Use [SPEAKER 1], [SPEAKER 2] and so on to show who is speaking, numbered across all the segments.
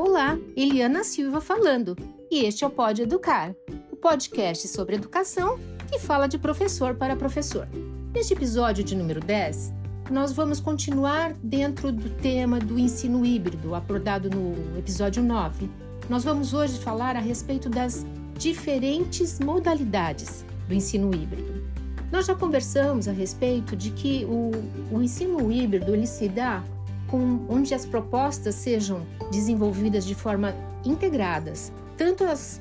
[SPEAKER 1] Olá, Eliana Silva falando, e este é o Pode Educar, o podcast sobre educação que fala de professor para professor. Neste episódio de número 10, nós vamos continuar dentro do tema do ensino híbrido, abordado no episódio 9. Nós vamos hoje falar a respeito das diferentes modalidades do ensino híbrido. Nós já conversamos a respeito de que o, o ensino híbrido ele se dá com, onde as propostas sejam desenvolvidas de forma integradas, tanto as,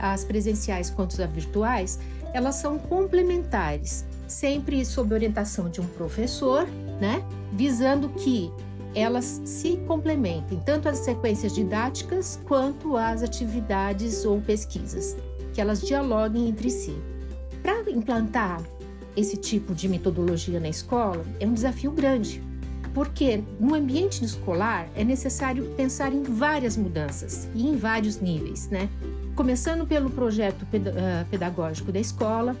[SPEAKER 1] as presenciais quanto as virtuais, elas são complementares, sempre sob orientação de um professor, né, visando que elas se complementem, tanto as sequências didáticas quanto as atividades ou pesquisas, que elas dialoguem entre si. Para implantar esse tipo de metodologia na escola é um desafio grande, porque no ambiente escolar é necessário pensar em várias mudanças e em vários níveis, né? Começando pelo projeto ah, pedagógico da escola,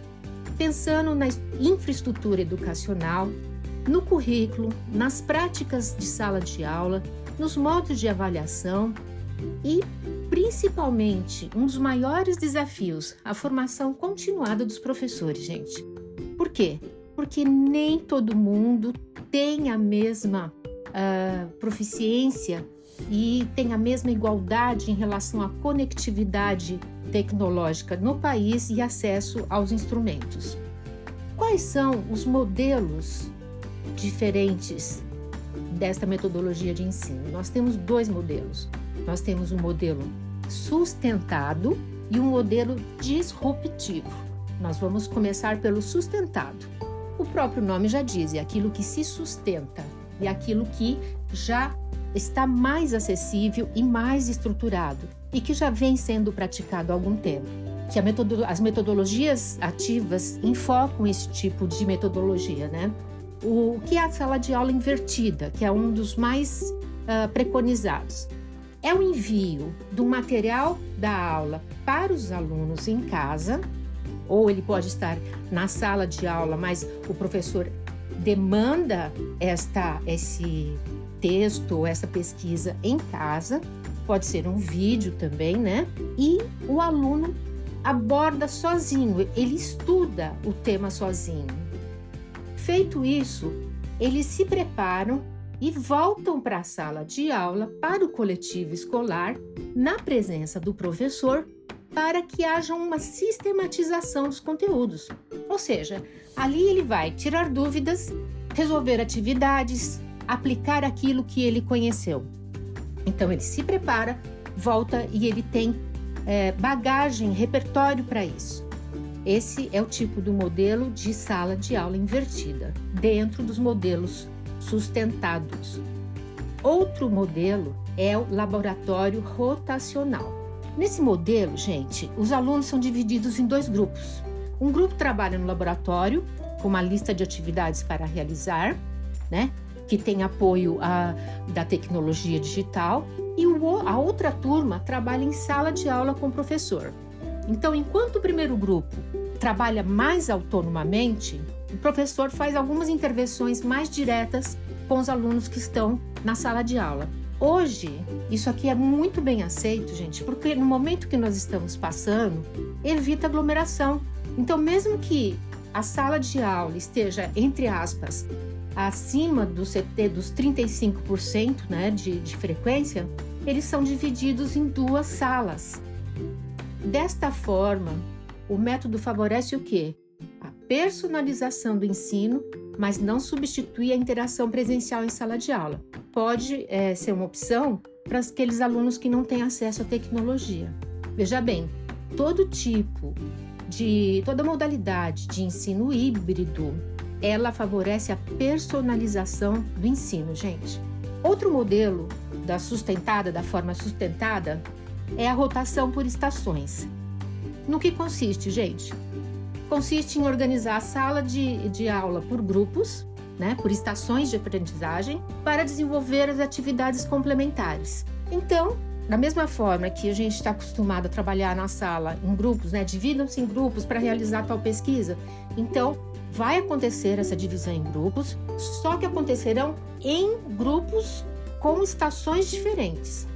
[SPEAKER 1] pensando na infraestrutura educacional, no currículo, nas práticas de sala de aula, nos modos de avaliação e, principalmente, um dos maiores desafios, a formação continuada dos professores, gente. Por quê? Porque nem todo mundo tem a mesma uh, proficiência e tem a mesma igualdade em relação à conectividade tecnológica no país e acesso aos instrumentos. Quais são os modelos diferentes desta metodologia de ensino? Nós temos dois modelos. Nós temos um modelo sustentado e um modelo disruptivo. Nós vamos começar pelo sustentado. O próprio nome já diz, é aquilo que se sustenta e aquilo que já está mais acessível e mais estruturado e que já vem sendo praticado há algum tempo. Que as metodologias ativas enfocam esse tipo de metodologia, né? O que é a sala de aula invertida, que é um dos mais uh, preconizados? É o envio do material da aula para os alunos em casa ou ele pode estar na sala de aula, mas o professor demanda esta esse texto ou essa pesquisa em casa, pode ser um vídeo também, né? E o aluno aborda sozinho, ele estuda o tema sozinho. Feito isso, eles se preparam e voltam para a sala de aula para o coletivo escolar na presença do professor para que haja uma sistematização dos conteúdos. Ou seja, ali ele vai tirar dúvidas, resolver atividades, aplicar aquilo que ele conheceu. Então ele se prepara, volta e ele tem é, bagagem, repertório para isso. Esse é o tipo do modelo de sala de aula invertida, dentro dos modelos sustentados. Outro modelo é o laboratório rotacional. Nesse modelo, gente, os alunos são divididos em dois grupos. Um grupo trabalha no laboratório, com uma lista de atividades para realizar, né? Que tem apoio a, da tecnologia digital, e o, a outra turma trabalha em sala de aula com o professor. Então, enquanto o primeiro grupo trabalha mais autonomamente, o professor faz algumas intervenções mais diretas com os alunos que estão na sala de aula. Hoje, isso aqui é muito bem aceito, gente, porque no momento que nós estamos passando, evita aglomeração. Então, mesmo que a sala de aula esteja, entre aspas, acima do CT dos 35% né, de, de frequência, eles são divididos em duas salas. Desta forma, o método favorece o quê? A personalização do ensino, mas não substitui a interação presencial em sala de aula pode é, ser uma opção para aqueles alunos que não têm acesso à tecnologia. Veja bem, todo tipo de toda modalidade de ensino híbrido, ela favorece a personalização do ensino, gente. Outro modelo da sustentada, da forma sustentada, é a rotação por estações. No que consiste, gente? Consiste em organizar a sala de, de aula por grupos né, por estações de aprendizagem, para desenvolver as atividades complementares. Então, da mesma forma que a gente está acostumado a trabalhar na sala em grupos, né, dividam-se em grupos para realizar tal pesquisa, então vai acontecer essa divisão em grupos, só que acontecerão em grupos com estações diferentes.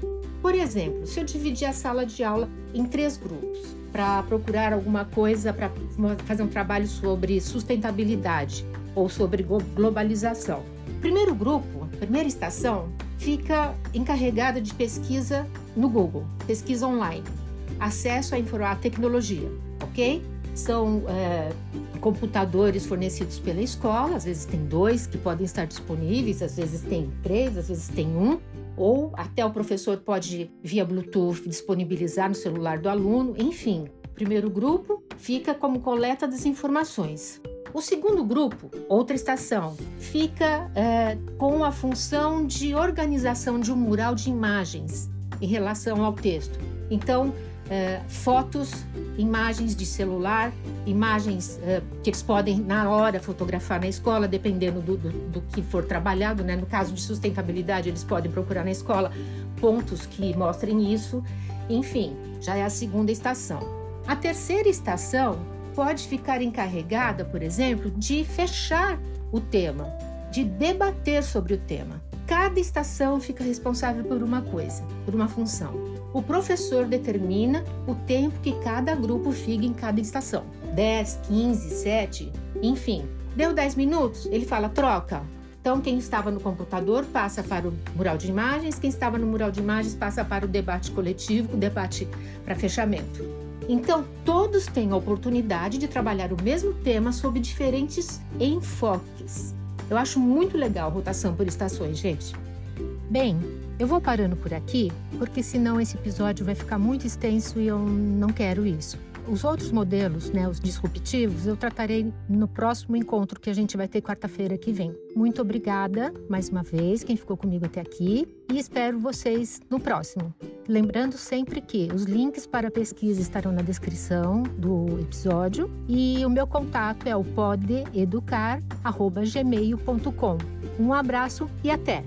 [SPEAKER 1] Por exemplo, se eu dividir a sala de aula em três grupos para procurar alguma coisa, para fazer um trabalho sobre sustentabilidade ou sobre globalização. O primeiro grupo, a primeira estação, fica encarregada de pesquisa no Google, pesquisa online, acesso à tecnologia, ok? São é, computadores fornecidos pela escola, às vezes tem dois que podem estar disponíveis, às vezes tem três, às vezes tem um, ou até o professor pode, via Bluetooth, disponibilizar no celular do aluno, enfim. O primeiro grupo fica como coleta das informações. O segundo grupo, outra estação, fica é, com a função de organização de um mural de imagens em relação ao texto. Então, é, fotos, imagens de celular, imagens é, que eles podem, na hora, fotografar na escola, dependendo do, do, do, que for trabalhado. Né? No caso de sustentabilidade, eles podem procurar na escola pontos que mostrem isso. Enfim, já é a segunda estação. A terceira estação pode ficar encarregada, por exemplo, de fechar o tema, de debater sobre o tema. Cada estação fica responsável por uma coisa, por uma função. O professor determina o tempo que cada grupo fica em cada estação. 10, 15, 7, enfim. Deu 10 minutos? Ele fala troca. Então, quem estava no computador passa para o mural de imagens, quem estava no mural de imagens passa para o debate coletivo, o debate para fechamento. Então, todos têm a oportunidade de trabalhar o mesmo tema sob diferentes enfoques. Eu acho muito legal rotação por estações, gente. Bem, eu vou parando por aqui, porque senão esse episódio vai ficar muito extenso e eu não quero isso. Os outros modelos, né, os disruptivos, eu tratarei no próximo encontro que a gente vai ter quarta-feira que vem. Muito obrigada mais uma vez quem ficou comigo até aqui e espero vocês no próximo. Lembrando sempre que os links para a pesquisa estarão na descrição do episódio e o meu contato é o podeeducar@gmail.com. Um abraço e até.